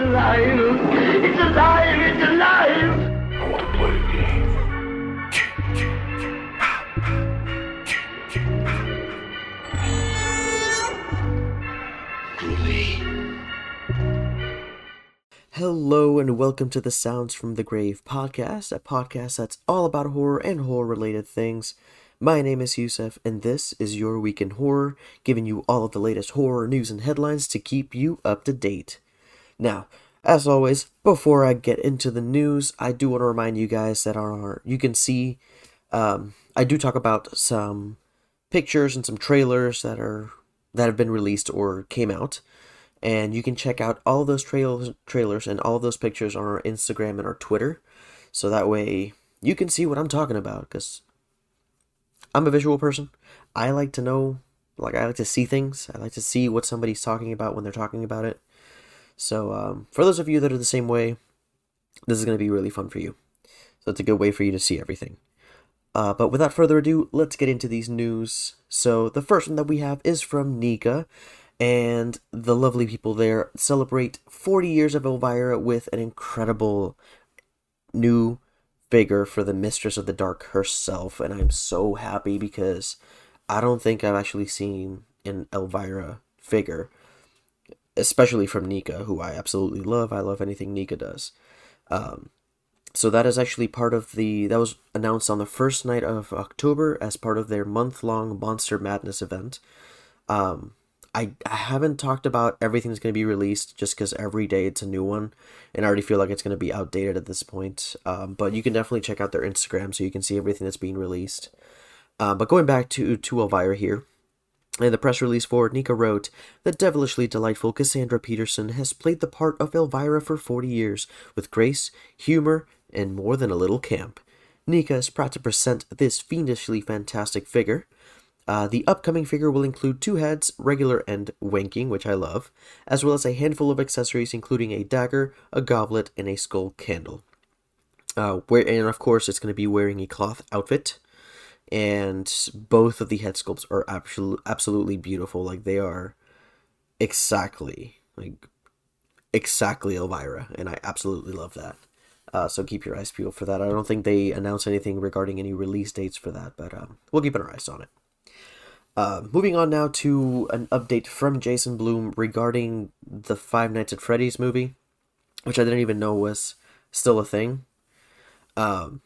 It's alive! It's alive! It's alive! I want to play a game. Hello and welcome to the Sounds from the Grave podcast, a podcast that's all about horror and horror related things. My name is Yusef, and this is your week in horror, giving you all of the latest horror news and headlines to keep you up to date. Now, as always, before I get into the news, I do want to remind you guys that are you can see, um, I do talk about some pictures and some trailers that are that have been released or came out and you can check out all those trailers trailers and all those pictures on our Instagram and our Twitter so that way you can see what I'm talking about cuz I'm a visual person. I like to know like I like to see things. I like to see what somebody's talking about when they're talking about it. So um, for those of you that are the same way, this is going to be really fun for you. So it's a good way for you to see everything. Uh, but without further ado, let's get into these news. So the first one that we have is from NECA, and the lovely people there celebrate 40 years of Elvira with an incredible new figure for the Mistress of the Dark herself, and I'm so happy because I don't think I've actually seen an Elvira figure, especially from NECA, who I absolutely love. I love anything NECA does. Um, so that is actually part of the that was announced on the first night of October as part of their month long Monster Madness event. Um, I, I haven't talked about everything that's going to be released just because every day it's a new one, and I already feel like it's going to be outdated at this point. Um, but you can definitely check out their Instagram so you can see everything that's being released. Uh, but going back to to Elvira here, in the press release for it, NECA wrote, The devilishly delightful Cassandra Peterson has played the part of Elvira for 40 years, with grace, humor, and more than a little camp. NECA is proud to present this fiendishly fantastic figure. Uh, the upcoming figure will include two heads, regular and wanking, which I love, as well as a handful of accessories, including a dagger, a goblet, and a skull candle. Uh, where, and of course, it's going to be wearing a cloth outfit and both of the head sculpts are absolutely absolutely beautiful. Like they are exactly like exactly Elvira, and I absolutely love that. Uh, so keep your eyes peeled for that. I don't think they announced anything regarding any release dates for that, but um, we'll keep our eyes on it. Uh, moving on now to an update from Jason Blum regarding the Five Nights at Freddy's movie, which I didn't even know was still a thing. Um,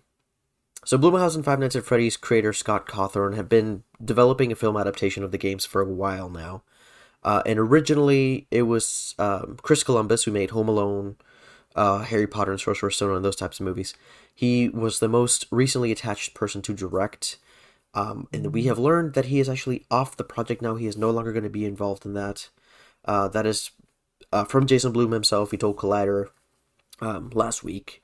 so Blumhouse and Five Nights at Freddy's creator Scott Cawthon have been developing a film adaptation of the games for a while now. Uh, and originally it was um, Chris Columbus who made Home Alone, uh, Harry Potter and Sorcerer's Stone, and those types of movies. He was the most recently attached person to direct. Um, and we have learned that he is actually off the project now. He is no longer going to be involved in that. Uh, that is uh, from Jason Blum himself. He told Collider um, last week.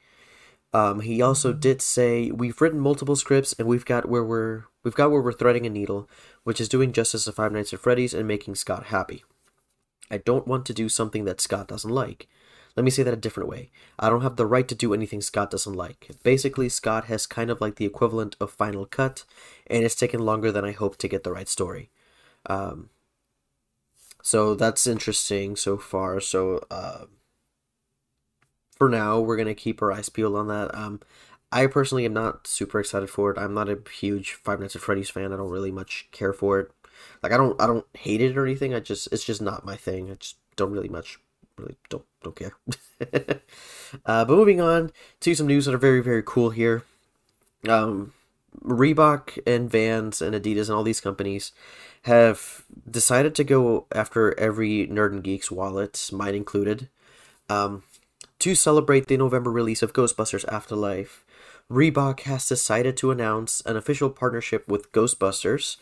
Um, he also did say we've written multiple scripts and we've got where we're we've got where we're threading a needle, which is doing justice to Five Nights at Freddy's and making Scott happy. I don't want to do something that Scott doesn't like. Let me say that a different way. I don't have the right to do anything Scott doesn't like. Basically, Scott has kind of like the equivalent of Final Cut, and it's taken longer than I hoped to get the right story. Um, so that's interesting so far. So uh, for now, we're gonna keep our eyes peeled on that. Um, I personally am not super excited for it. I'm not a huge Five Nights at Freddy's fan. I don't really much care for it. Like I don't I don't hate it or anything. I just it's just not my thing. I just don't really much really don't don't care. uh, but moving on to some news that are very very cool here. Um, Reebok and Vans and Adidas and all these companies have decided to go after every nerd and geeks wallet, mine included. Um, to celebrate the November release of Ghostbusters Afterlife, Reebok has decided to announce an official partnership with Ghostbusters.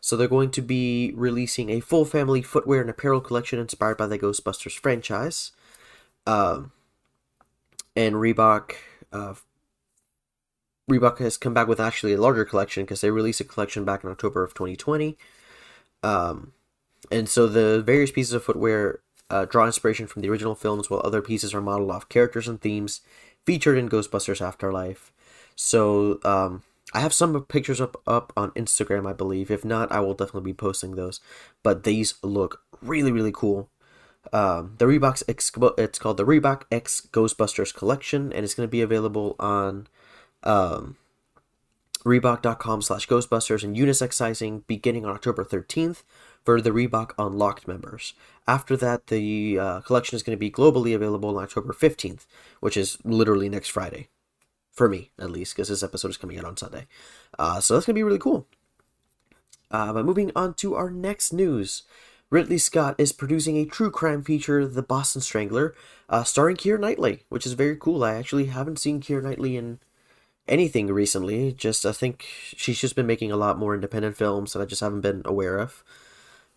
So they're going to be releasing a full family footwear and apparel collection inspired by the Ghostbusters franchise. Um, and Reebok, uh, Reebok has come back with actually a larger collection because they released a collection back in October of 2020. Um, and so the various pieces of footwear uh, draw inspiration from the original films, while other pieces are modeled off characters and themes featured in Ghostbusters Afterlife. So um, I have some pictures up up on Instagram, I believe. If not, I will definitely be posting those. But these look really really cool. Um, the Reebok X, it's called the Reebok X Ghostbusters Collection, and it's going to be available on um, Reebok.com slash Ghostbusters and unisex sizing beginning on October 13th for the Reebok Unlocked members. After that, the uh, collection is going to be globally available on October 15th, which is literally next Friday. For me, at least, because this episode is coming out on Sunday. Uh, so that's going to be really cool. Uh, but moving on to our next news. Ridley Scott is producing a true crime feature, The Boston Strangler, uh, starring Keira Knightley, which is very cool. I actually haven't seen Keira Knightley in anything recently. Just I think she's just been making a lot more independent films that I just haven't been aware of.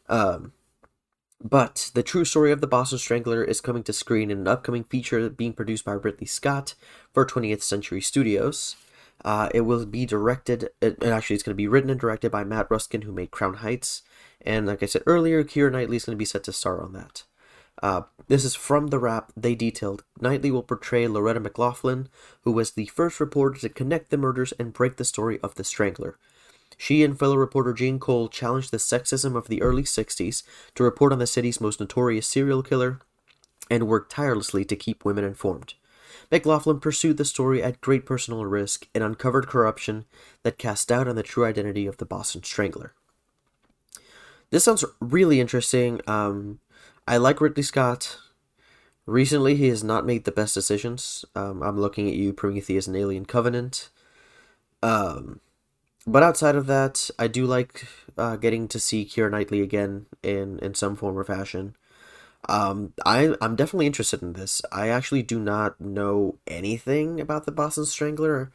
Um, but the true story of the Boston Strangler is coming to screen in an upcoming feature being produced by Ridley Scott for 20th Century Studios. Uh, it will be directed, it, actually, it's going to be written and directed by Matt Ruskin, who made Crown Heights. And like I said earlier, Keira Knightley is going to be set to star on that. Uh, this is from the Wrap. They detailed Knightley will portray Loretta McLaughlin, who was the first reporter to connect the murders and break the story of the Strangler. She and fellow reporter Jane Cole challenged the sexism of the early 60s to report on the city's most notorious serial killer and worked tirelessly to keep women informed. McLaughlin pursued the story at great personal risk and uncovered corruption that cast doubt on the true identity of the Boston Strangler. This sounds really interesting. Um, I like Ridley Scott. Recently, he has not made the best decisions. Um, I'm looking at you, Prometheus and Alien Covenant. Um, but outside of that, I do like uh, getting to see Keira Knightley again in, in some form or fashion. Um, I I'm definitely interested in this. I actually do not know anything about the Boston Strangler.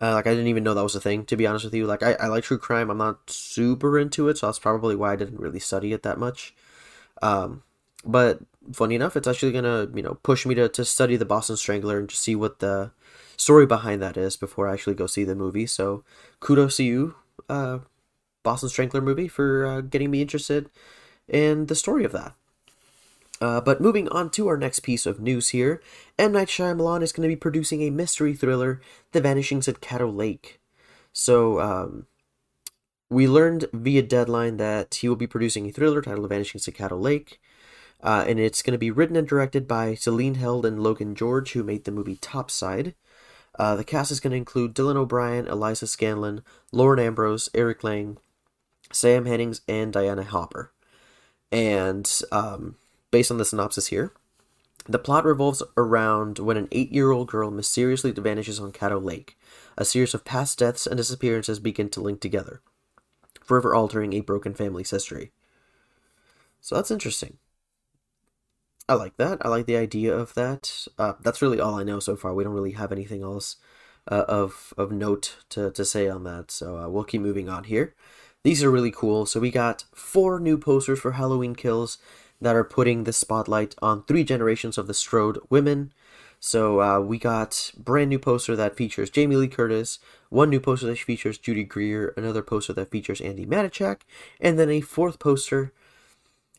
Uh, like I didn't even know that was a thing. To be honest with you, like I, I like true crime. I'm not super into it, so that's probably why I didn't really study it that much. Um, but funny enough, it's actually gonna you know push me to to study the Boston Strangler and just see what the story behind that is before I actually go see the movie. So kudos to you, uh, Boston Strangler movie, for uh, getting me interested in the story of that. Uh, but moving on to our next piece of news here, M. Night Shyamalan is going to be producing a mystery thriller, The Vanishings at Caddo Lake. So, um, we learned via Deadline that he will be producing a thriller titled The Vanishings at Caddo Lake. Uh, and it's going to be written and directed by Celine Held and Logan George, who made the movie Topside. Uh, the cast is going to include Dylan O'Brien, Eliza Scanlen, Lauren Ambrose, Eric Lange, Sam Hennings, and Diana Hopper. And um, based on the synopsis here, the plot revolves around when an eight year old girl mysteriously vanishes on Caddo Lake. A series of past deaths and disappearances begin to link together, forever altering a broken family's history. So that's interesting. I like that. I like the idea of that. Uh, that's really all I know so far. We don't really have anything else uh, of of note to, to say on that. So uh, we'll keep moving on here. These are really cool. So we got four new posters for Halloween Kills that are putting the spotlight on three generations of the Strode women. So uh, we got brand new poster that features Jamie Lee Curtis, one new poster that features Judy Greer, another poster that features Andy Matichak, and then a fourth poster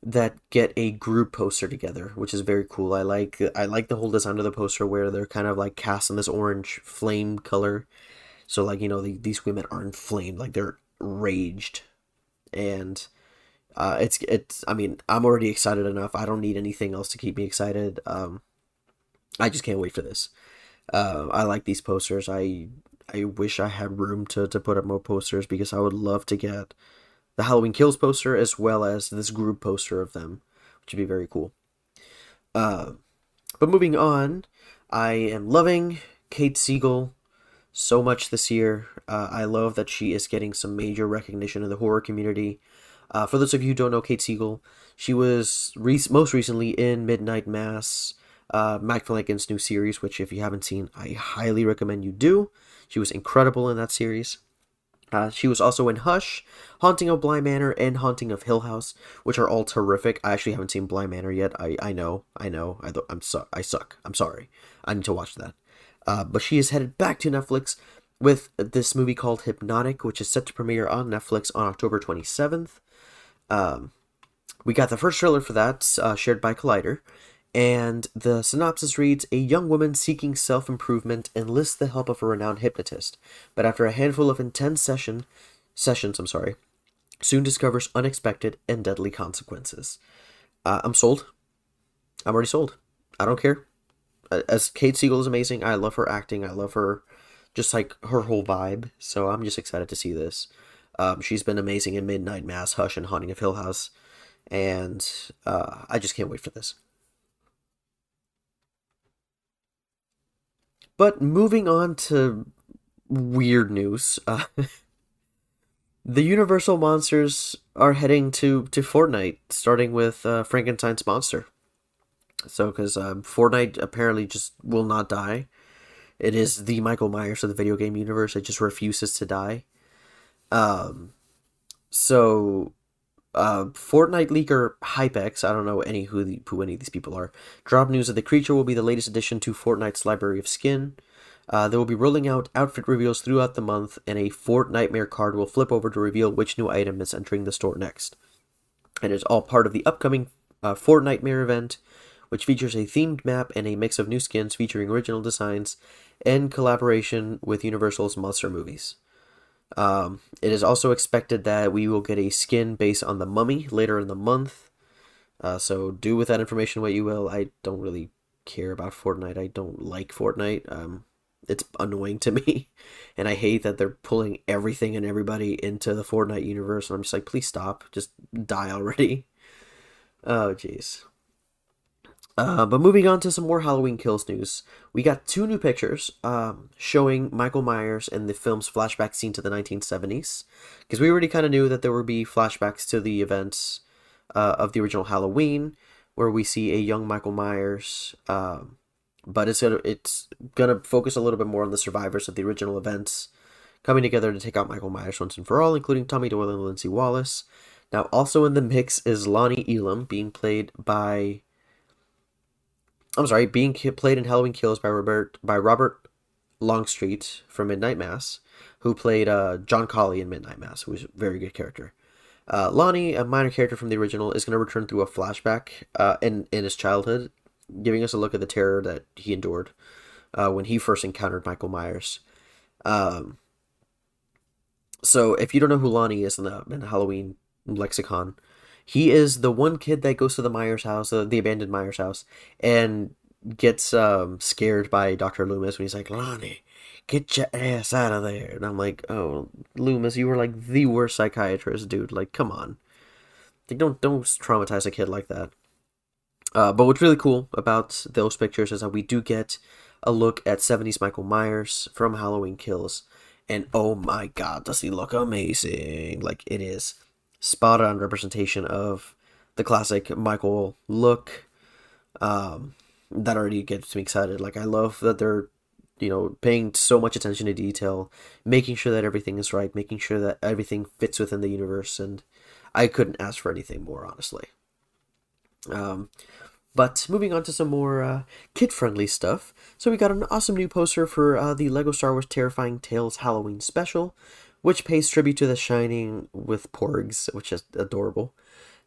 that get a group poster together, which is very cool. I like I like the whole design of the poster where they're kind of like cast in this orange flame color. So like you know the, these women are inflamed, like they're raged, and uh, it's it's. I mean, I'm already excited enough. I don't need anything else to keep me excited. Um, I just can't wait for this. Uh, I like these posters. I I wish I had room to to put up more posters because I would love to get the Halloween Kills poster as well as this group poster of them, which would be very cool. Uh, but moving on, I am loving Kate Siegel so much this year. Uh, I love that she is getting some major recognition in the horror community. Uh, for those of you who don't know Kate Siegel, she was re- most recently in Midnight Mass, uh, Flanagan's new series, which if you haven't seen, I highly recommend you do. She was incredible in that series. Uh, she was also in Hush, Haunting of Bly Manor, and Haunting of Hill House, which are all terrific. I actually haven't seen Bly Manor yet. I, I know, I know, I, I'm su- I suck. I'm sorry. I need to watch that. Uh, but she is headed back to Netflix with this movie called Hypnotic, which is set to premiere on Netflix on October 27th. Um, we got the first trailer for that, uh, shared by Collider, and the synopsis reads A young woman seeking self improvement enlists the help of a renowned hypnotist, but after a handful of intense session, sessions, I'm sorry, soon discovers unexpected and deadly consequences. Uh, I'm sold. I'm already sold. I don't care. As Kate Siegel is amazing, I love her acting. I love her, just like her whole vibe. So I'm just excited to see this. Um, she's been amazing in Midnight Mass, Hush, and Haunting of Hill House, and uh, I just can't wait for this. But moving on to weird news, uh, the Universal monsters are heading to to Fortnite, starting with uh, Frankenstein's monster. So, because um, Fortnite apparently just will not die. It is the Michael Myers of the video game universe. It just refuses to die. Um, so, uh, Fortnite leaker Hypex, I don't know any who the, who any of these people are, dropped news that the creature will be the latest addition to Fortnite's library of skin. Uh, they will be rolling out outfit reveals throughout the month, and a Fort Nightmare card will flip over to reveal which new item is entering the store next. And it's all part of the upcoming uh, Fort Nightmare event, which features a themed map and a mix of new skins featuring original designs and collaboration with Universal's monster movies. Um, it is also expected that we will get a skin based on the mummy later in the month. Uh, so do with that information what you will. I don't really care about Fortnite. I don't like Fortnite. Um, it's annoying to me, and I hate that they're pulling everything and everybody into the Fortnite universe. And I'm just like, please stop, just die already. Oh jeez. Uh, but moving on to some more Halloween Kills news, we got two new pictures um, showing Michael Myers in the film's flashback scene to the 1970s. Because we already kind of knew that there would be flashbacks to the events uh, of the original Halloween, where we see a young Michael Myers. Um, but it's gonna it's gonna focus a little bit more on the survivors of the original events coming together to take out Michael Myers once and for all, including Tommy Doyle and Lindsay Wallace. Now, also in the mix is Lonnie Elam, being played by I'm sorry, being played in Halloween Kills by Robert by Robert Longstreet from Midnight Mass, who played uh, John Collie in Midnight Mass, who was a very good character. Uh, Lonnie, a minor character from the original, is going to return through a flashback uh, in in his childhood, giving us a look at the terror that he endured uh, when he first encountered Michael Myers. Um, so, if you don't know who Lonnie is in the, in the Halloween lexicon, he is the one kid that goes to the Myers house, uh, the abandoned Myers house, and gets um, scared by Dr. Loomis when he's like, Lonnie, get your ass out of there. And I'm like, oh, Loomis, you were like the worst psychiatrist, dude. Like, come on. Like, don't, don't traumatize a kid like that. Uh, but what's really cool about those pictures is that we do get a look at 70s Michael Myers from Halloween Kills. And oh my god, does he look amazing! Like, it is spot on representation of the classic Michael look. Um, that already gets me excited. Like I love that they're, you know, paying so much attention to detail, making sure that everything is right, making sure that everything fits within the universe, and I couldn't ask for anything more, honestly. Um, but moving on to some more uh, kid-friendly stuff. So we got an awesome new poster for uh, the Lego Star Wars Terrifying Tales Halloween Special, which pays tribute to The Shining with Porgs, which is adorable.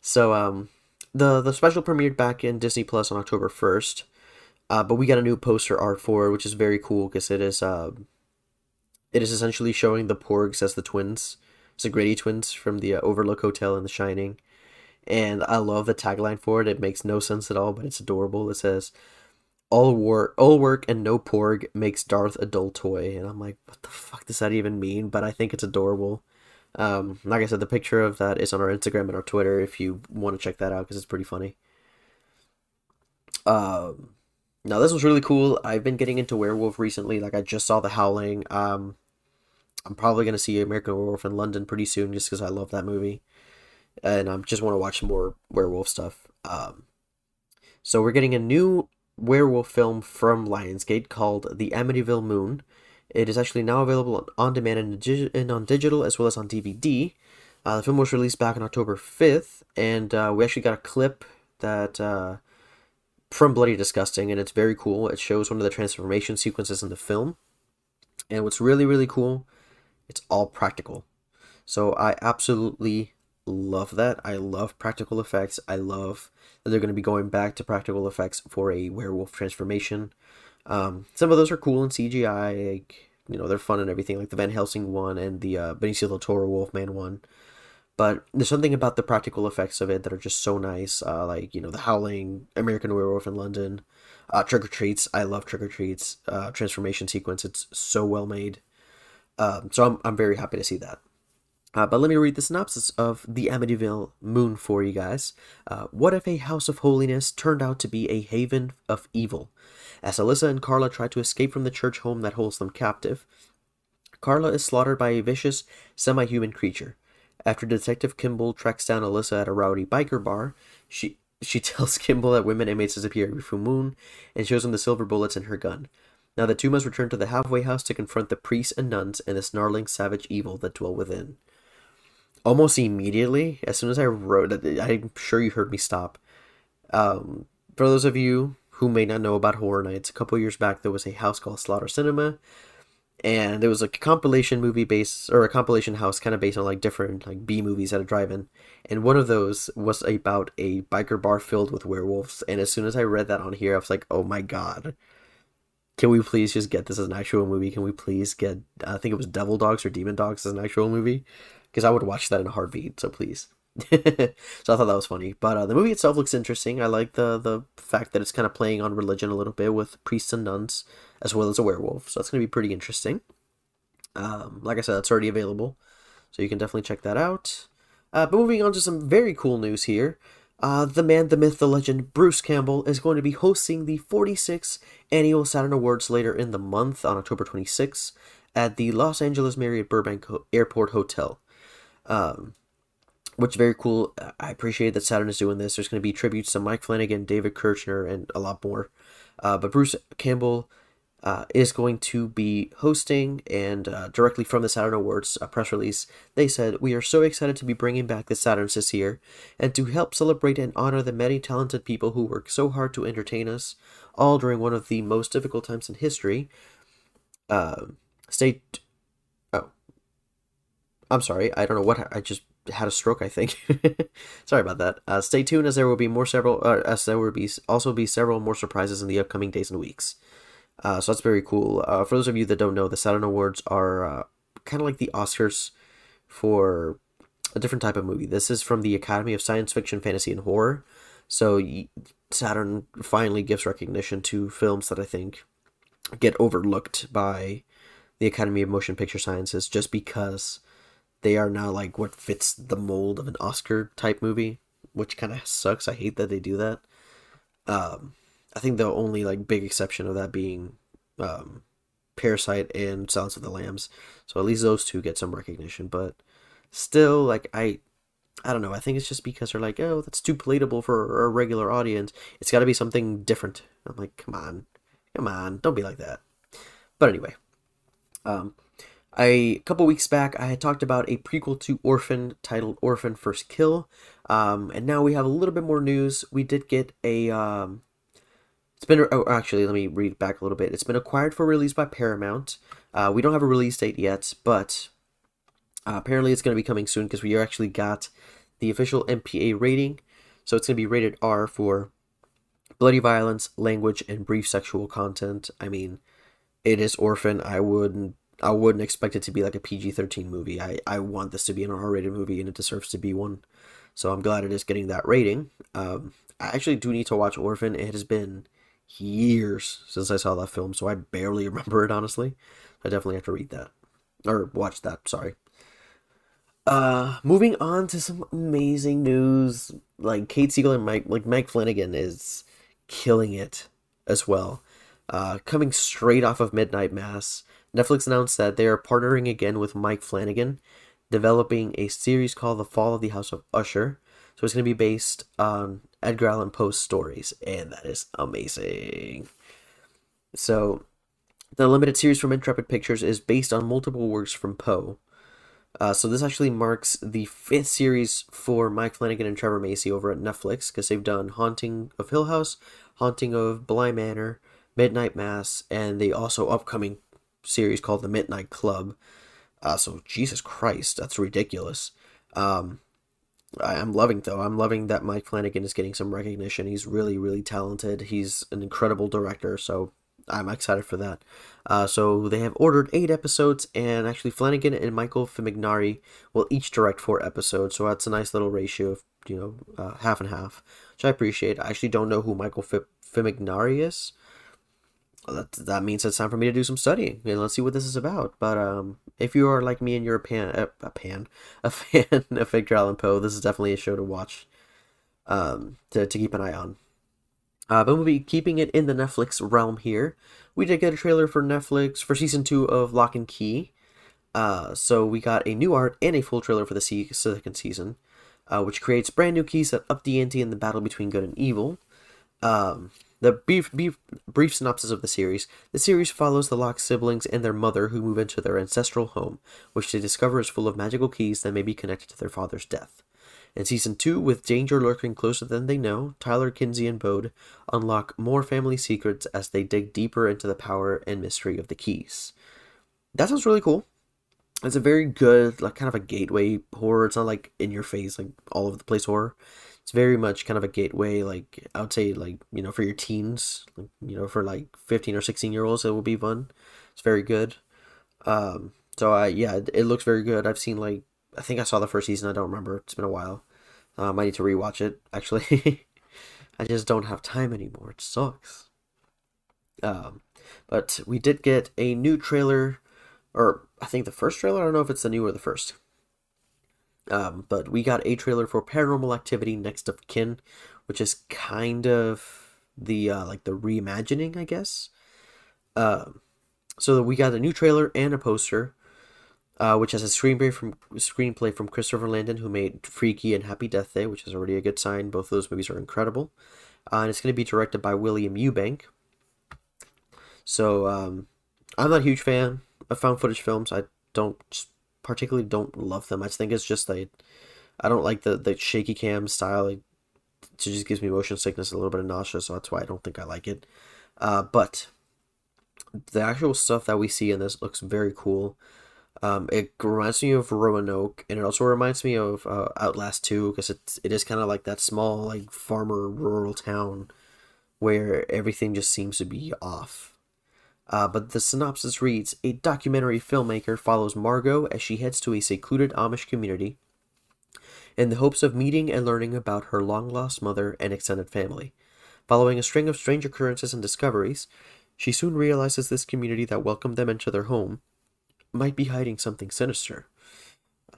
So um, the the special premiered back in Disney Plus on October first, uh, but we got a new poster art for it, which is very cool because it is uh, it is essentially showing the Porgs as the twins, it's the Grady twins from the uh, Overlook Hotel in The Shining, and I love the tagline for it. It makes no sense at all, but it's adorable. It says all work all work and no porg makes Darth a dull toy. And I'm like, what the fuck does that even mean? But I think it's adorable. Um, like I said, the picture of that is on our Instagram and our Twitter if you want to check that out because it's pretty funny. Um, now this was really cool. I've been getting into werewolf recently. Like I just saw The Howling. Um, I'm probably gonna see American Werewolf in London pretty soon just because I love that movie, and I just want to watch more werewolf stuff. Um, so we're getting a new werewolf film from Lionsgate called The Amityville Moon. It is actually now available on demand and, on digital as well as on DVD. Uh, the film was released back on October 5th, and uh, we actually got a clip that uh, from Bloody Disgusting, and it's very cool. It shows one of the transformation sequences in the film. And what's really, really cool, it's all practical. So I absolutely love that. I love practical effects. I love they're going to be going back to practical effects for a werewolf transformation. Um, some of those are cool in CGI. Like, you know, they're fun and everything, like the Van Helsing one and the uh, Benicio del Toro Wolfman one. but there's something about the practical effects of it that are just so nice. Uh, like you know, the Howling, American Werewolf in London, uh, Trick or Treats. I love Trick or Treats. Uh, transformation sequence. It's so well made. Um, so I'm I'm very happy to see that. Uh, but let me read the synopsis of the Amityville Moon for you guys. Uh, what if a house of holiness turned out to be a haven of evil? As Alyssa and Carla try to escape from the church home that holds them captive, Carla is slaughtered by a vicious, semi human creature. After Detective Kimball tracks down Alyssa at a rowdy biker bar, she she tells Kimball that women inmates disappear every full moon and shows him the silver bullets in her gun. Now the two must return to the halfway house to confront the priests and nuns and the snarling savage evil that dwell within almost immediately, as soon as I wrote it, I'm sure you heard me stop. Um, for those of you who may not know about Horror Nights, a couple years back there was a house called Slaughter Cinema, and there was a compilation movie based or a compilation house kind of based on like different like B movies at a drive-in, and one of those was about a biker bar filled with werewolves. And as soon as I read that on here, I was like, oh my god. Can we please just get this as an actual movie? Can we please get I think it was Devil Dogs or Demon Dogs as an actual movie? Because I would watch that in a heartbeat. So please. so I thought that was funny. But uh, the movie itself looks interesting. I like the the fact that it's kind of playing on religion a little bit with priests and nuns as well as a werewolf. So that's going to be pretty interesting. Um, like I said, it's already available, so you can definitely check that out. Uh, but moving on to some very cool news here. Uh, the man, the myth, the legend, Bruce Campbell is going to be hosting the 46th annual Saturn Awards later in the month on October 26th at the Los Angeles Marriott Burbank Airport Hotel. Um, which is very cool. I appreciate that Saturn is doing this. There's going to be tributes to Mike Flanagan, David Kirschner, and a lot more. Uh, but Bruce Campbell uh, is going to be hosting, and uh, directly from the Saturn Awards press release, they said, We are so excited to be bringing back the Saturns this year, and to help celebrate and honor the many talented people who work so hard to entertain us, all during one of the most difficult times in history. Uh, stay I'm sorry, I don't know what I just had a stroke. I think. sorry about that. Uh, stay tuned as there will be more several. Uh, as there will be also be several more surprises in the upcoming days and weeks. Uh, so that's very cool. Uh, for those of you that don't know, the Saturn Awards are uh, kind of like the Oscars for a different type of movie. This is from the Academy of Science Fiction, Fantasy, and Horror. So Saturn finally gives recognition to films that I think get overlooked by the Academy of Motion Picture Sciences just because they are now like what fits the mold of an Oscar type movie, which kind of sucks. I hate that they do that. Um, I think the only like big exception of that being um, Parasite and Silence of the Lambs. So at least those two get some recognition, but still, like I, I don't know. I think it's just because they're like, oh, that's too palatable for a regular audience. It's got to be something different. I'm like, come on, come on, don't be like that. But anyway, um, a couple weeks back, I had talked about a prequel to Orphan titled Orphan First Kill, um, and now we have a little bit more news. We did get a. Um, it's been oh, actually let me read back a little bit. It's been acquired for release by Paramount. Uh, we don't have a release date yet, but uh, apparently it's going to be coming soon because we actually got the official MPA rating. So it's going to be rated R for bloody violence, language, and brief sexual content. I mean, it is Orphan. I wouldn't I wouldn't expect it to be like a PG 13 movie. I, I want this to be an R rated movie and it deserves to be one. So I'm glad it is getting that rating. Um, I actually do need to watch Orphan. It has been years since I saw that film, so I barely remember it, honestly. I definitely have to read that. Or watch that, sorry. Uh, moving on to some amazing news. Like Kate Siegel and Mike, like Mike Flanagan is killing it as well. Uh, coming straight off of Midnight Mass. Netflix announced that they are partnering again with Mike Flanagan, developing a series called The Fall of the House of Usher. So it's going to be based on Edgar Allan Poe's stories, and that is amazing. So, the limited series from Intrepid Pictures is based on multiple works from Poe. Uh, so this actually marks the fifth series for Mike Flanagan and Trevor Macy over at Netflix because they've done Haunting of Hill House, Haunting of Bly Manor, Midnight Mass, and the also upcoming series called The Midnight Club. Uh, so Jesus Christ, that's ridiculous. Um, I, am loving though. I'm loving that Mike Flanagan is getting some recognition. He's really, really talented. He's an incredible director. So I'm excited for that. Uh, so they have ordered eight episodes, and actually Flanagan and Michael Fimognari will each direct four episodes. So that's a nice little ratio of you know uh, half and half, which I appreciate. I actually don't know who Michael F- Fimognari is. That that means it's time for me to do some studying and let's see what this is about. But um, if you are like me and you're a pan, a, a pan, a fan of Edgar Allan Poe, this is definitely a show to watch. Um, to to keep an eye on. Uh, but we'll be keeping it in the Netflix realm here. We did get a trailer for Netflix for season two of Locke and Key. Uh, so we got a new art and a full trailer for the second season, uh, which creates brand new keys that up the ante in the battle between good and evil. Um, the brief, brief, brief synopsis of the series. The series follows the Locke siblings and their mother who move into their ancestral home, which they discover is full of magical keys that may be connected to their father's death. In season 2, with danger lurking closer than they know, Tyler, Kinsey, and Bode unlock more family secrets as they dig deeper into the power and mystery of the keys. That sounds really cool. It's a very good, like, kind of a gateway horror. It's not like in your face, like all over the place horror it's very much kind of a gateway like i would say like you know for your teens like, you know for like 15 or 16 year olds it will be fun. It's very good. Um so i yeah it, it, looks very good. I've seen like i think i saw the first season i don't remember. It's been a while. Um i need to rewatch it actually. I just don't have time anymore. It sucks. Um but we did get a new trailer or i think the first trailer? I don't know if it's the new or the first um, but we got a trailer for Paranormal Activity Next of Kin, which is kind of the uh, like the reimagining, I guess. Um, so we got a new trailer and a poster, uh, which has a screenplay from screenplay from Christopher Landon, who made Freaky and Happy Death Day, which is already a good sign. Both of those movies are incredible, uh, and it's going to be directed by William Eubank. So um, I'm not a huge fan of found footage films. I don't particularly don't love them. I think it's just like I don't like the the shaky cam style. It just gives me motion sickness, a little bit of nausea, so that's why I don't think I like it. Uh, but the actual stuff that we see in this looks very cool. Um, it reminds me of Roanoke, and it also reminds me of uh, Outlast 2 because it's it is kind of like that small like farmer rural town where everything just seems to be off. Uh, but the synopsis reads A documentary filmmaker follows Margot as she heads to a secluded Amish community in the hopes of meeting and learning about her long lost mother and extended family. Following a string of strange occurrences and discoveries, she soon realizes this community that welcomed them into their home might be hiding something sinister.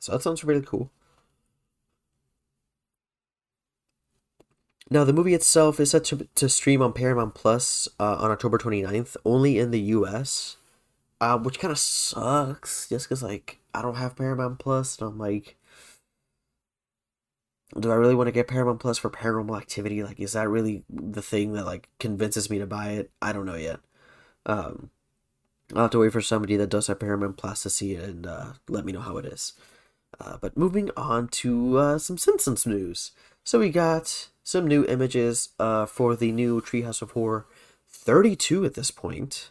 So that sounds really cool. Now, the movie itself is set to, to stream on Paramount Plus uh, on October 29th, only in the US, uh, which kind of sucks, just because, like, I don't have Paramount Plus, and I'm like, do I really want to get Paramount Plus for Paranormal Activity? Like, is that really the thing that, like, convinces me to buy it? I don't know yet. Um, I'll have to wait for somebody that does have Paramount Plus to see it and uh, let me know how it is. Uh, but moving on to uh, some Simpsons news. So we got some new images uh, for the new Treehouse of Horror 32 at this point.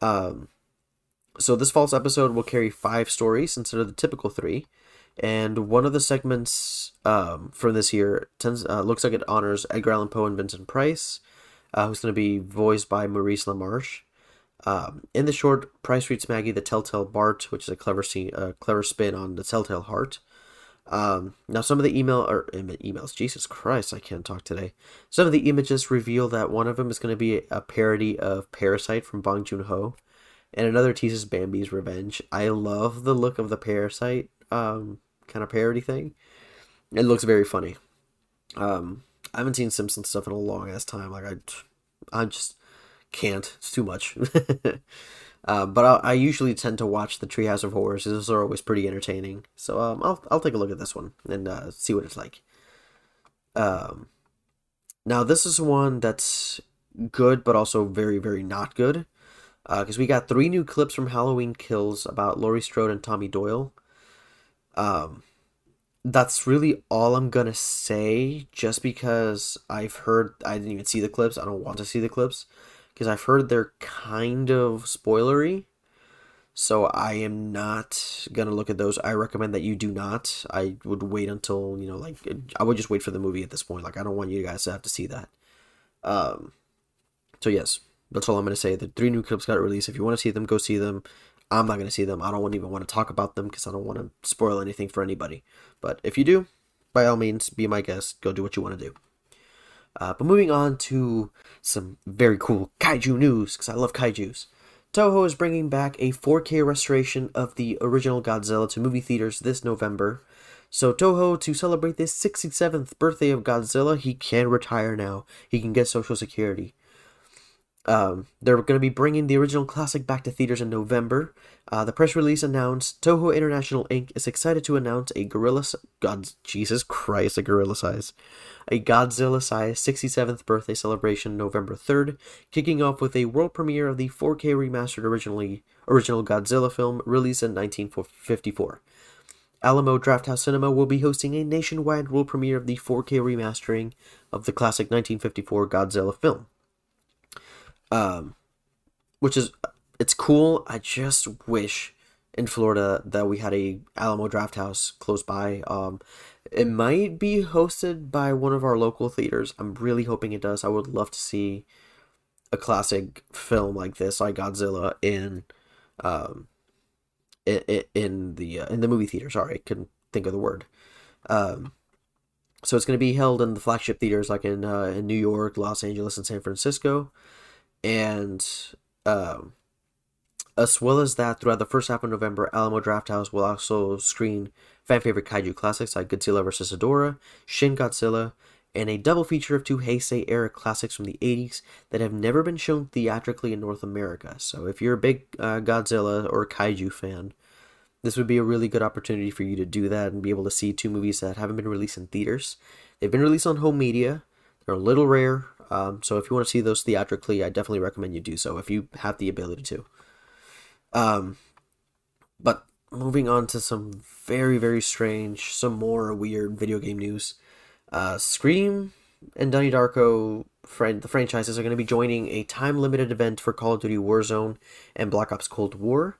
Um, so this false episode will carry five stories instead of the typical three. And one of the segments um, from this year tends, uh, looks like it honors Edgar Allan Poe and Vincent Price, uh, who's going to be voiced by Maurice LaMarche. Um, in the short, Price reads Maggie the Telltale Bart, which is a clever scene, a clever spin on the Telltale Heart. Um, now, some of the email or emails, Jesus Christ, I can't talk today. Some of the images reveal that one of them is going to be a parody of Parasite from Bong Joon Ho, and another teases Bambi's Revenge. I love the look of the Parasite um, kind of parody thing. It looks very funny. Um, I haven't seen Simpsons stuff in a long ass time. Like I, I just can't. It's too much. Uh, but I, I, usually tend to watch the Treehouse of Horrors. Those are always pretty entertaining. So um, I'll I'll take a look at this one and uh, see what it's like. Um, now this is one that's good, but also very very not good. Because uh, we got three new clips from Halloween Kills about Laurie Strode and Tommy Doyle. Um, that's really all I'm gonna say. Just because I've heard, I didn't even see the clips. I don't want to see the clips because I've heard they're kind of spoilery. So I am not gonna look at those. I recommend that you do not. I would wait until you know, like I would just wait for the movie at this point. Like I don't want you guys to have to see that. Um, so yes, That's all I'm gonna say. The three new clips got released. If you want to see them, go see them. I'm not gonna see them. I don't even want to talk about them because I don't want to spoil anything for anybody. But if you do, by all means, be my guest. Go do what you want to do. Uh, but moving on to some very cool kaiju news because I love kaiju's. Toho is bringing back a 4K restoration of the original Godzilla to movie theaters this November. So Toho, to celebrate this 67th birthday of Godzilla, he can retire now. He can get Social Security. Um, they're going to be bringing the original classic back to theaters in November. Uh, the press release announced Toho International Inc. is excited to announce a gorilla, God, Jesus Christ, a gorilla size, a Godzilla size 67th birthday celebration November 3rd, kicking off with a world premiere of the 4K remastered originally original Godzilla film released in 1954. Alamo Drafthouse Cinema will be hosting a nationwide world premiere of the 4K remastering of the classic 1954 Godzilla film um, which is it's cool. I just wish in Florida that we had a Alamo Drafthouse close by. Um, it might be hosted by one of our local theaters. I'm really hoping it does. I would love to see a classic film like this, like Godzilla, in um, in, in the uh, in the movie theater. Sorry, I couldn't think of the word. Um, so it's going to be held in the flagship theaters, like in uh, in New York, Los Angeles, and San Francisco and um, as well as that, throughout the first half of November, Alamo Drafthouse will also screen fan favorite kaiju classics like Godzilla vs. Ghidorah, Shin Godzilla, and a double feature of two Heisei era classics from the 80s that have never been shown theatrically in North America. So if you're a big uh, Godzilla or kaiju fan, this would be a really good opportunity for you to do that and be able to see two movies that haven't been released in theaters. They've been released on home media. They're a little rare, um, so if you want to see those theatrically, I definitely recommend you do so if you have the ability to. Um, but moving on to some very very strange, some more weird video game news. Uh, Scream and Donnie Darko, friend, the franchises are going to be joining a time limited event for Call of Duty Warzone and Black Ops Cold War.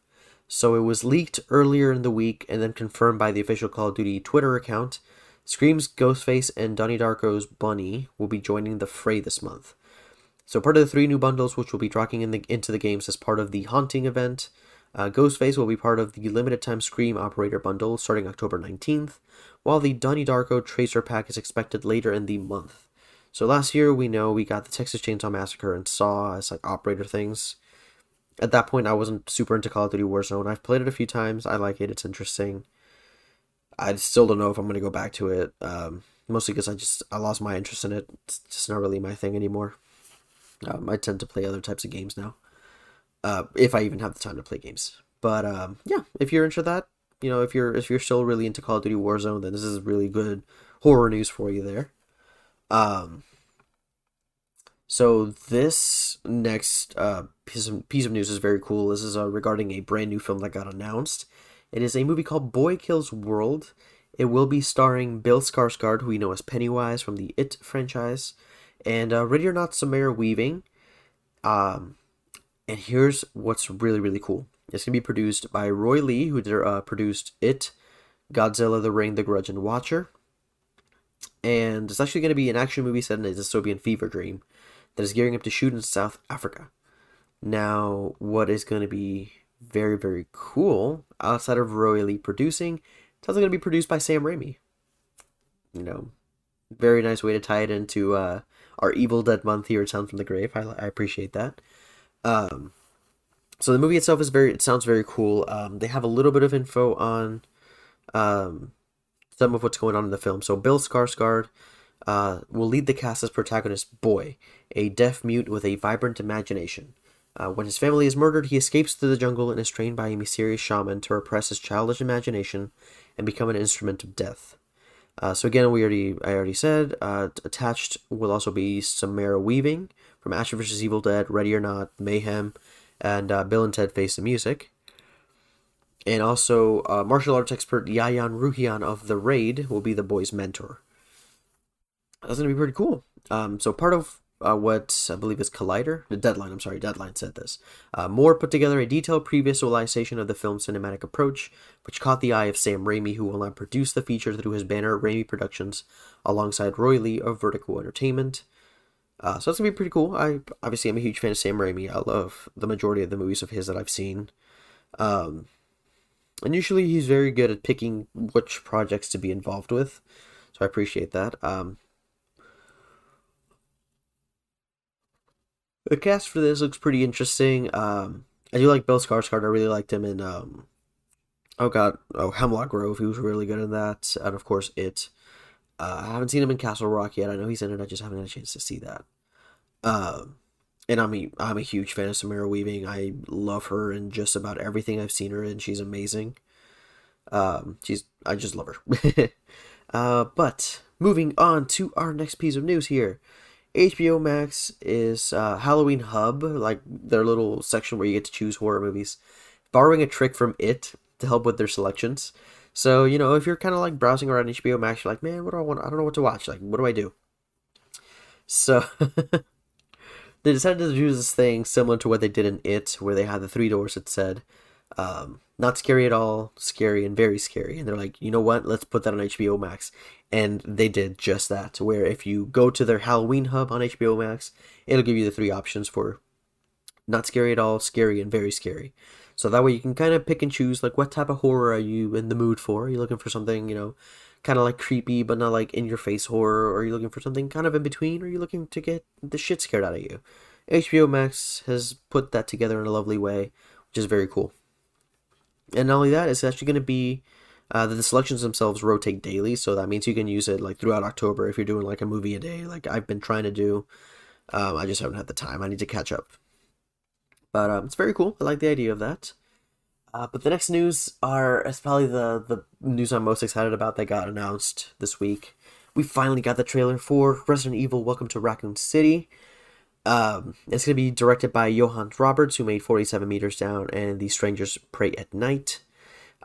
So it was leaked earlier in the week and then confirmed by the official Call of Duty Twitter account Scream's Ghostface and Donnie Darko's Bunny will be joining the fray this month. So part of the three new bundles which will be dropping in the, into the games as part of the Haunting event, uh, Ghostface will be part of the limited time Scream Operator bundle starting October 19th, while the Donnie Darko Tracer pack is expected later in the month. So last year we know we got the Texas Chainsaw Massacre and Saw as like operator things. At that point I wasn't super into Call of Duty Warzone. I've played it a few times. I like it. It's interesting. I still don't know if I'm gonna go back to it. Um, mostly because I just I lost my interest in it. It's just not really my thing anymore. Um, I tend to play other types of games now, uh, if I even have the time to play games. But um, yeah, if you're into that, you know, if you're if you're still really into Call of Duty Warzone, then this is really good horror news for you there. Um, so this next uh, piece of piece of news is very cool. This is uh, regarding a brand new film that got announced. It is a movie called Boy Kills World. It will be starring Bill Skarsgård, who we know as Pennywise from the It franchise, and uh, Ready or Not Samara Weaving. Um, and here's what's really really cool. It's gonna be produced by Roy Lee, who uh, produced It, Godzilla, The Ring, The Grudge, and Watcher. And it's actually going to be an action movie set in a dystopian fever dream that is gearing up to shoot in South Africa. Now, what is going to be very, very cool. Outside of Roy Lee producing, it's also going to be produced by Sam Raimi. You know, very nice way to tie it into uh, our Evil Dead month here at Sound from the Grave. I, I appreciate that. Um, so the movie itself is very, it sounds very cool. Um, they have a little bit of info on um, some of what's going on in the film. So Bill Skarsgård uh, will lead the cast as protagonist Boy, a deaf mute with a vibrant imagination. Uh, when his family is murdered, he escapes to the jungle and is trained by a mysterious shaman to repress his childish imagination and become an instrument of death. Uh, so again, we already I already said uh, attached will also be Samara Weaving from Ash vs Evil Dead, Ready or Not, Mayhem, and uh, Bill and Ted Face the Music. And also, uh, martial arts expert Yayan Ruhian of The Raid will be the boy's mentor. That's to be pretty cool. Um, so part of uh, what I believe is Collider, the Deadline, I'm sorry, Deadline said this. Uh, Mohr put together a detailed pre-visualization of the film's cinematic approach, which caught the eye of Sam Raimi, who will now produce the feature through his banner Raimi Productions, alongside Roy Lee of Vertical Entertainment. Uh, so that's gonna be pretty cool. I obviously I'm a huge fan of Sam Raimi. I love the majority of the movies of his that I've seen. Um, and usually he's very good at picking which projects to be involved with. So I appreciate that. Um, the cast for this looks pretty interesting. Um, I do like Bill Skarsgård. I really liked him in um, oh god, oh Hemlock Grove. He was really good in that, and of course it. Uh, I haven't seen him in Castle Rock yet. I know he's in it. I just haven't had a chance to see that. Um, and I'm a, I'm a huge fan of Samara Weaving. I love her in just about everything I've seen her in. She's amazing. Um, she's I just love her. uh, but moving on to our next piece of news here. HBO Max is uh, Halloween Hub, like their little section where you get to choose horror movies, borrowing a trick from It to help with their selections. So you know, if you're kind of like browsing around HBO Max, you're like, man, what do I want? I don't know what to watch. Like, what do I do? So they decided to do this thing similar to what they did in It, where they had the three doors that said, um, "Not scary at all, scary and very scary," and they're like, you know what? Let's put that on HBO Max. And they did just that where if you go to their halloween hub on hbo max it'll give you the three options for not scary at all scary and very scary. So that way you can kind of pick and choose like what type of horror are you in the mood for? Are you looking for something you know kind of like creepy but not like in your face horror? Or are you looking for something kind of in between? Or are you looking to get the shit scared out of you? Hbo max has put that together in a lovely way which is very cool and not only that it's actually going to be uh, the selections themselves rotate daily, so that means you can use it like throughout October if you're doing like a movie a day, like I've been trying to do. Um, I just haven't had the time. I need to catch up. But um, it's very cool. I like the idea of that. Uh, but the next news are is probably the the news I'm most excited about that got announced this week. We finally got the trailer for Resident Evil: Welcome to Raccoon City. Um, it's going to be directed by Johan Roberts, who made 47 Meters Down and The Strangers Prey at Night.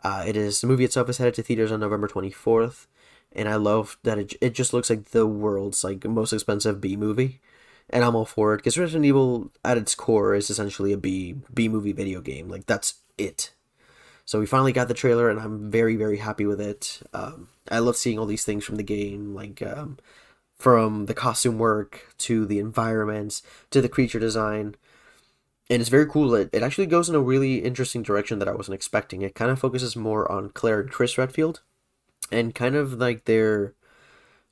Uh, it is the movie itself is headed to theaters on November 24th, and I love that it, it just looks like the world's like most expensive B movie, and I'm all for it because Resident Evil at its core is essentially a B B movie video game. Like that's it. So we finally got the trailer, and I'm very very happy with it. Um, I love seeing all these things from the game, like um, from the costume work to the environments to the creature design and it's very cool. It, it actually goes in a really interesting direction that I wasn't expecting. It kind of focuses more on Claire and Chris Redfield, and kind of like they're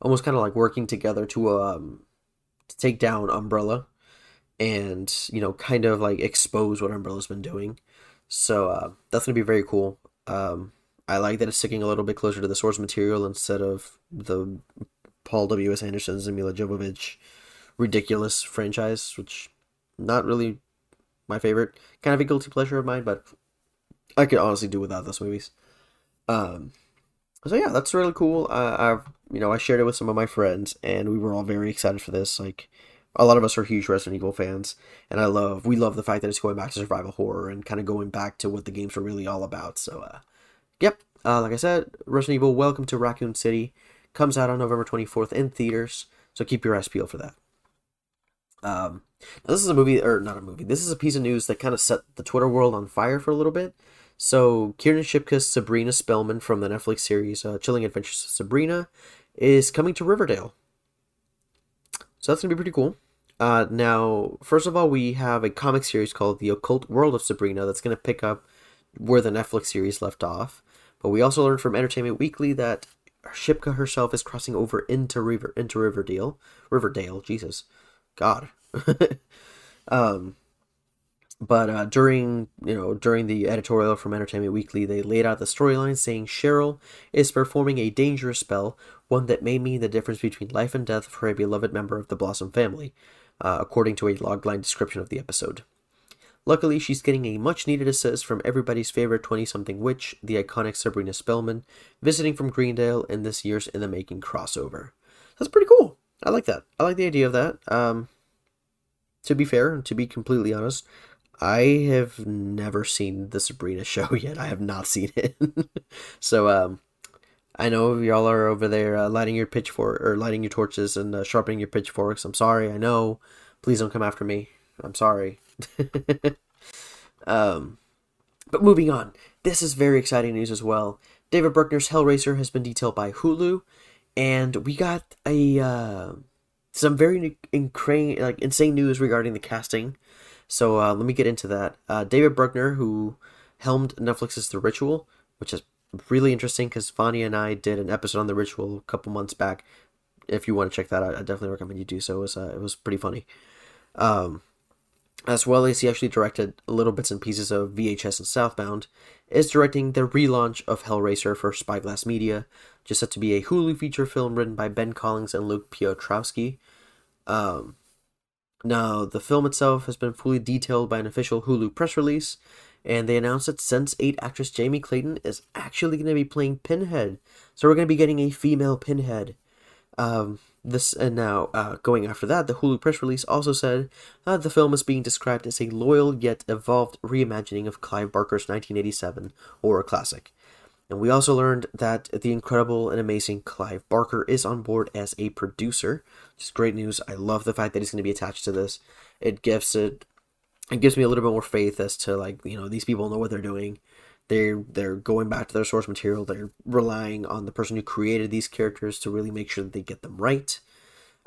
almost kind of like working together to um to take down Umbrella, and you know kind of like expose what Umbrella's been doing. So uh, that's gonna be very cool. Um, I like that it's sticking a little bit closer to the source material instead of the Paul W S Anderson's and Milla Jovovich ridiculous franchise, which not really my favorite. Kind of a guilty pleasure of mine, but I could honestly do without those movies. Um, so yeah, that's really cool. Uh, I've you know I shared it with some of my friends, and we were all very excited for this. Like a lot of us are huge Resident Evil fans, and I love we love the fact that it's going back to survival horror and kind of going back to what the games were really all about. So, uh, yep, uh, like I said, Resident Evil: Welcome to Raccoon City comes out on November twenty fourth in theaters. So keep your eyes peeled for that. Um, now this is a movie, or not a movie. This is a piece of news that kind of set the Twitter world on fire for a little bit. So Kiernan Shipka's Sabrina Spellman from the Netflix series uh, Chilling Adventures of Sabrina is coming to Riverdale. So that's gonna be pretty cool. Uh, now, first of all, we have a comic series called The Occult World of Sabrina that's gonna pick up where the Netflix series left off. But we also learned from Entertainment Weekly that Shipka herself is crossing over into River into Riverdale. Riverdale, Jesus. God. um, but uh, during you know during the editorial from Entertainment Weekly, they laid out the storyline saying Cheryl is performing a dangerous spell, one that may mean the difference between life and death for a beloved member of the Blossom family, uh, according to a logline description of the episode. Luckily, she's getting a much needed assist from everybody's favorite 20 something witch, the iconic Sabrina Spellman, visiting from Greendale in this year's In the Making crossover. That's pretty cool. I like that. I like the idea of that. Um, to be fair, to be completely honest, I have never seen the Sabrina show yet. I have not seen it. so, um, I know y'all are over there uh, lighting your pitchfork or lighting your torches and uh, sharpening your pitchforks. I'm sorry. I know. Please don't come after me. I'm sorry. um, but moving on. This is very exciting news as well. David Bruckner's Hellraiser has been detailed by Hulu, and we got a uh, some very incra- like insane news regarding the casting. So uh, let me get into that. Uh, David Bruckner, who helmed Netflix's The Ritual, which is really interesting because Vanya and I did an episode on The Ritual a couple months back. If you want to check that out, I definitely recommend you do so. It was uh, it was pretty funny. Um, as well as he actually directed little bits and pieces of VHS and Southbound, is directing the relaunch of Hellraiser for Spyglass Media, just set to be a Hulu feature film written by Ben Collins and Luke Piotrowski. Um, now, the film itself has been fully detailed by an official Hulu press release, and they announced that Sense 8 actress Jamie Clayton is actually going to be playing Pinhead. So we're going to be getting a female Pinhead. Um, this and now uh, going after that, the Hulu press release also said uh, the film is being described as a loyal yet evolved reimagining of Clive Barker's 1987 horror classic. And we also learned that the incredible and amazing Clive Barker is on board as a producer, which is great news. I love the fact that he's going to be attached to this. It gives it it gives me a little bit more faith as to like you know these people know what they're doing they're they're going back to their source material. They're relying on the person who created these characters to really make sure that they get them right.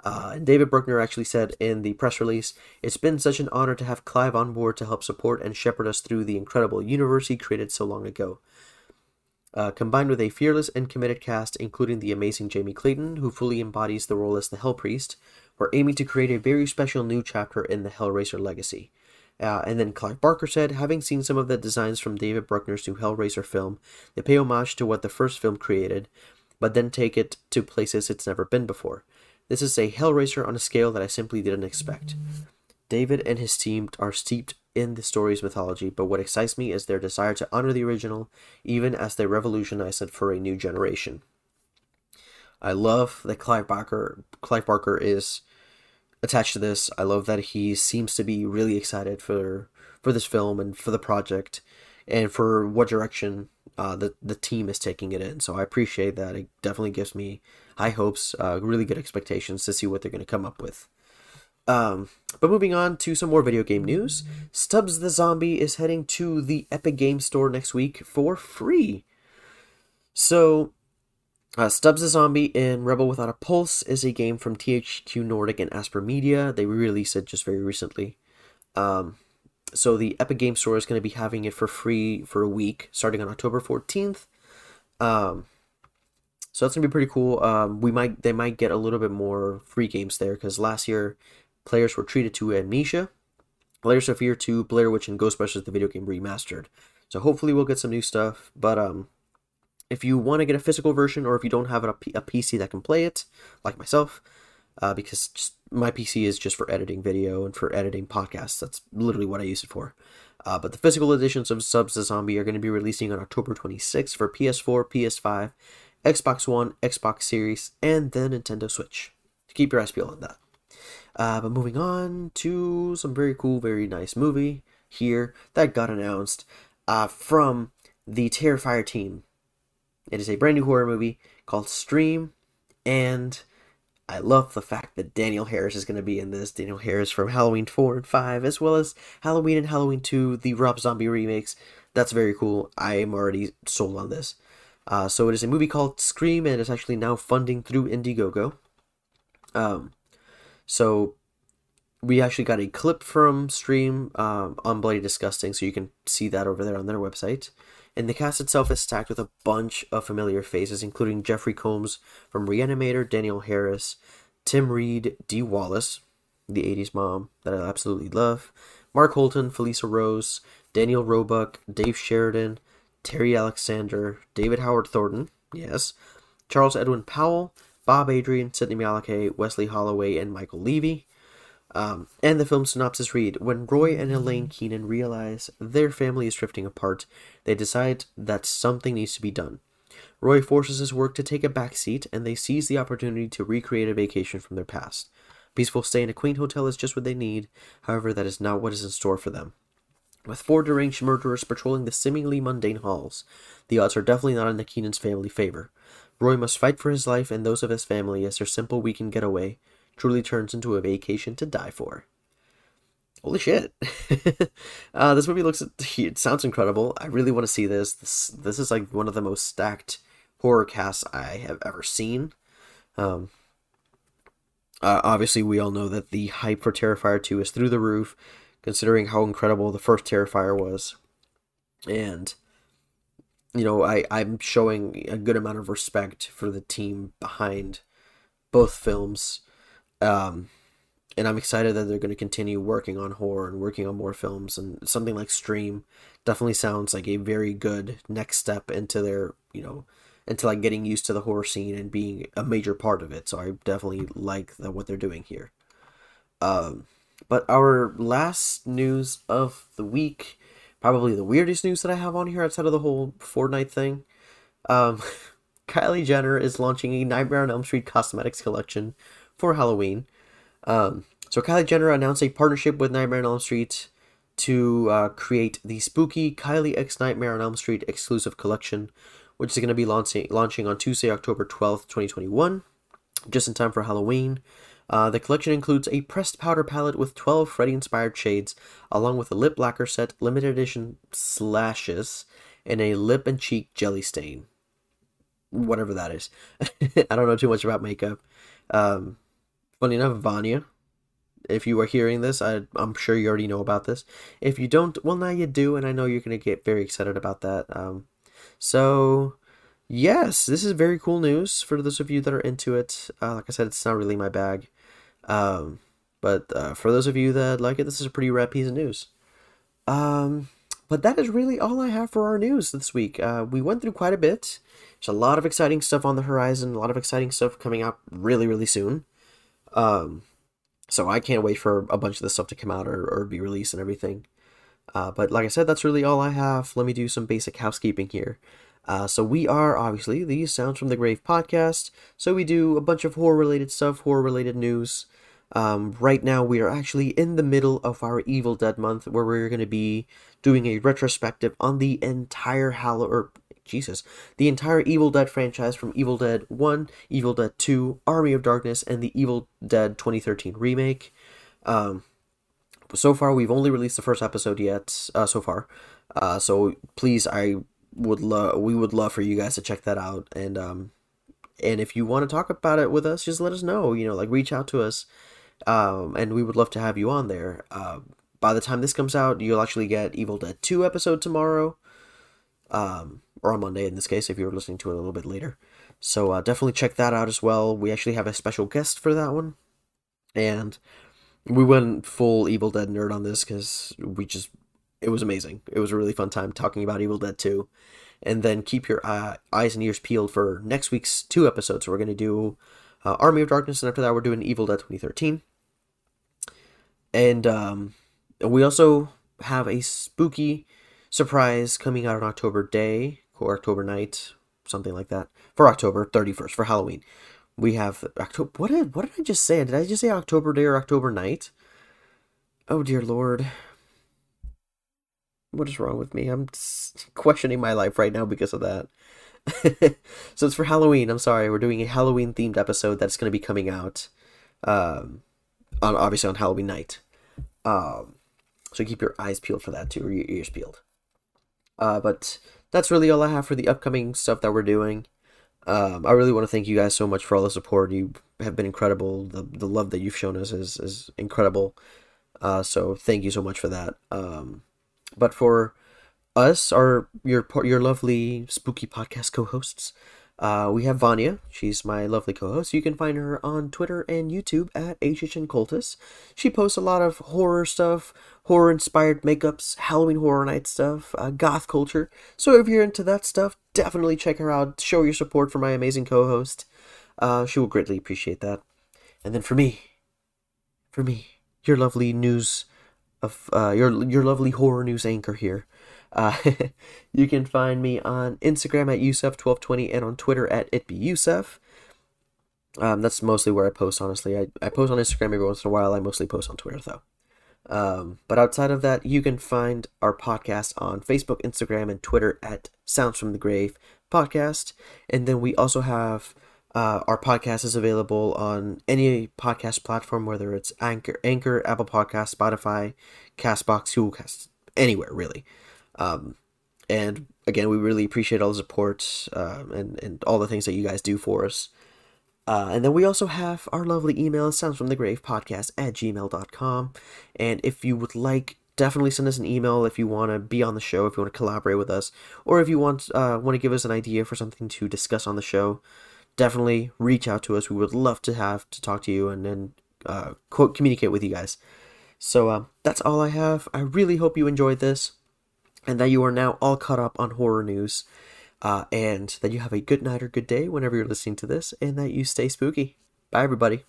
Uh, and david bruckner actually said in the press release it's been such an honor to have clive on board to help support and shepherd us through the incredible universe he created so long ago. Uh, combined with a fearless and committed cast including the amazing jamie clayton who fully embodies the role as the hell priest we're aiming to create a very special new chapter in the hellraiser legacy uh, and then Clive Barker said, having seen some of the designs from David Bruckner's new Hellraiser film, they pay homage to what the first film created, but then take it to places it's never been before. This is a Hellraiser on a scale that I simply didn't expect. David and his team are steeped in the story's mythology, but what excites me is their desire to honor the original, even as they revolutionize it for a new generation. I love that Clive Barker Clive Barker is attached to this. I love that he seems to be really excited for for this film and for the project and for what direction uh, the the team is taking it in. So I appreciate that. It definitely gives me high hopes, uh, really good expectations to see what they're going to come up with. Um, but moving on to some more video game news, Stubbs the Zombie is heading to the Epic Game Store next week for free. So uh, Stubbs the Zombie in Rebel Without a Pulse is a game from THQ Nordic and Aspyr Media. They released it just very recently. Um, so the Epic Game Store is going to be having it for free for a week, starting on October 14th. Um, so that's gonna be pretty cool. Um, we might they might get a little bit more free games there because last year players were treated to Amnesia, Layers of Fear 2, Blair Witch, and Ghostbusters the video game remastered. So hopefully we'll get some new stuff. But um, if you want to get a physical version or if you don't have a, P- a PC that can play it, like myself, uh, because just, my PC is just for editing video and for editing podcasts. That's literally what I use it for. Uh, but the physical editions of Stubbs the Zombie are going to be releasing on October 26th for PS4, PS5, Xbox One, Xbox Series, and the Nintendo Switch. To keep your eyes peeled on that. Uh, but moving on to some very cool, very nice movie here that got announced uh, from the Terrifier team. It is a brand new horror movie called Stream, and I love the fact that Danielle Harris is going to be in this. Danielle Harris from Halloween 4 and 5, as well as Halloween and Halloween 2, the Rob Zombie remakes. That's very cool. I am already sold on this. Uh, so it is a movie called Stream, and it's actually now funding through Indiegogo. Um, so we actually got a clip from Stream um, on Bloody Disgusting, so you can see that over there on their website. And the cast itself is stacked with a bunch of familiar faces, including Jeffrey Combs from Reanimator, Danielle Harris, Tim Reid, Dee Wallace, the 80s mom that I absolutely love, Mark Holton, Felissa Rose, Daniel Roebuck, Dave Sheridan, Terry Alexander, David Howard Thornton, yes, Charles Edwin Powell, Bob Adrian, Sydney Malachi, Wesley Holloway, and Michael Levy. Um, and the film synopsis read When Roy and Elaine Keenan realize their family is drifting apart, they decide that something needs to be done. Roy forces his work to take a back seat, and they seize the opportunity to recreate a vacation from their past. Peaceful stay in a quaint hotel is just what they need, however, that is not what is in store for them. With four deranged murderers patrolling the seemingly mundane halls, the odds are definitely not in the Keenan's family favor. Roy must fight for his life and those of his family as their simple weekend getaway truly turns into a vacation to die for. Holy shit! uh, this movie looks it sounds incredible. I really want to see this. This this is like one of the most stacked horror casts I have ever seen. Um, Uh, obviously, we all know that the hype for Terrifier 2 is through the roof, considering how incredible the first Terrifier was. And, you know, I, I'm showing a good amount of respect for the team behind both films. Um, and I'm excited that they're going to continue working on horror and working on more films. And something like Stream definitely sounds like a very good next step into their, you know, into like getting used to the horror scene and being a major part of it. So I definitely like the, what they're doing here. Um, but our last news of the week, probably the weirdest news that I have on here outside of the whole Fortnite thing. Um, Kylie Jenner is launching a Nightmare on Elm Street cosmetics collection for Halloween. Um, so Kylie Jenner announced a partnership with Nightmare on Elm Street to uh, create the spooky Kylie X Nightmare on Elm Street exclusive collection, which is going to be launching launching on Tuesday, October twelfth, twenty twenty one, just in time for Halloween. Uh, the collection includes a pressed powder palette with 12 Freddy inspired shades, along with a lip lacquer set, limited edition slashes, and a lip and cheek jelly stain. Whatever that is. I don't know too much about makeup. Um, funny enough, Vanya, if you are hearing this, I, I'm sure you already know about this. If you don't, well, now you do, and I know you're going to get very excited about that. Um, so, yes, this is very cool news for those of you that are into it. Uh, like I said, it's not really my bag. Um, but uh, for those of you that like it, this is a pretty rad piece of news. Um, but that is really all I have for our news this week. Uh, we went through quite a bit. There's a lot of exciting stuff on the horizon, a lot of exciting stuff coming out really, really soon. Um, so I can't wait for a bunch of this stuff to come out or, or be released and everything. Uh, but like I said, that's really all I have. Let me do some basic housekeeping here. Uh, so we are obviously the Sounds from the Grave podcast. So we do a bunch of horror related stuff, horror related news. Um, right now we are actually in the middle of our Evil Dead month, where we're going to be doing a retrospective on the entire Hallow or Jesus, the entire Evil Dead franchise from Evil Dead 1, Evil Dead 2, Army of Darkness, and the Evil Dead 2013 remake. Um, so far, we've only released the first episode yet, uh, so far. Uh, so please, I would love, we would love for you guys to check that out. And, um, and if you want to talk about it with us, just let us know, you know, like reach out to us. Um, and we would love to have you on there. Uh, by the time this comes out, you'll actually get Evil Dead 2 episode tomorrow. Um, or on Monday in this case, if you were listening to it a little bit later. So uh, definitely check that out as well. We actually have a special guest for that one, and we went full Evil Dead nerd on this because we just it was amazing. It was a really fun time talking about Evil Dead 2. And then keep your uh, eyes and ears peeled for next week's two episodes. we're going to do uh, Army of Darkness, and after that, we're doing Evil Dead 2013. And um, we also have a spooky surprise coming out on October Day or October night, something like that, for October 31st, for Halloween. We have October. What did, what did I just say? Did I just say October Day or October night? Oh, dear Lord. What is wrong with me? I'm questioning my life right now because of that. so it's for Halloween. I'm sorry. We're doing a Halloween themed episode that's going to be coming out um, on obviously on Halloween night. Um, so keep your eyes peeled for that too, or your ears peeled. Uh, but that's really all I have for the upcoming stuff that we're doing. Um, I really want to thank you guys so much for all the support. You have been incredible. The the love that you've shown us is is incredible. Uh, so thank you so much for that. Um, but for us, our your your lovely spooky podcast co-hosts, uh, we have Vanya. She's my lovely co-host. You can find her on Twitter and YouTube at HHN Cultus. She posts a lot of horror stuff, horror-inspired makeups, Halloween Horror Night stuff, uh, goth culture. So if you're into that stuff, definitely check her out. Show your support for my amazing co-host. Uh, she will greatly appreciate that. And then for me, for me, your lovely news of uh, your your lovely horror news anchor here. Uh, you can find me on Instagram at Yusef1220 and on Twitter at ItBeYusef. Um, that's mostly where I post, honestly. I, I post on Instagram every once in a while. I mostly post on Twitter, though. Um, but outside of that, you can find our podcast on Facebook, Instagram, and Twitter at Sounds from the Grave Podcast. And then we also have uh, our podcast is available on any podcast platform, whether it's Anchor, Anchor, Apple Podcast, Spotify, Castbox, Google Cast, anywhere really. Um, and again, we really appreciate all the support uh, and and all the things that you guys do for us. Uh, and then we also have our lovely email, sounds from the grave podcast at gmail.com. And if you would like, definitely send us an email if you want to be on the show, if you want to collaborate with us, or if you want uh, want to give us an idea for something to discuss on the show. Definitely reach out to us. We would love to have to talk to you and then uh, quote communicate with you guys. So uh, that's all I have. I really hope you enjoyed this, and that you are now all caught up on horror news, uh, and that you have a good night or good day whenever you're listening to this, and that you stay spooky. Bye, everybody.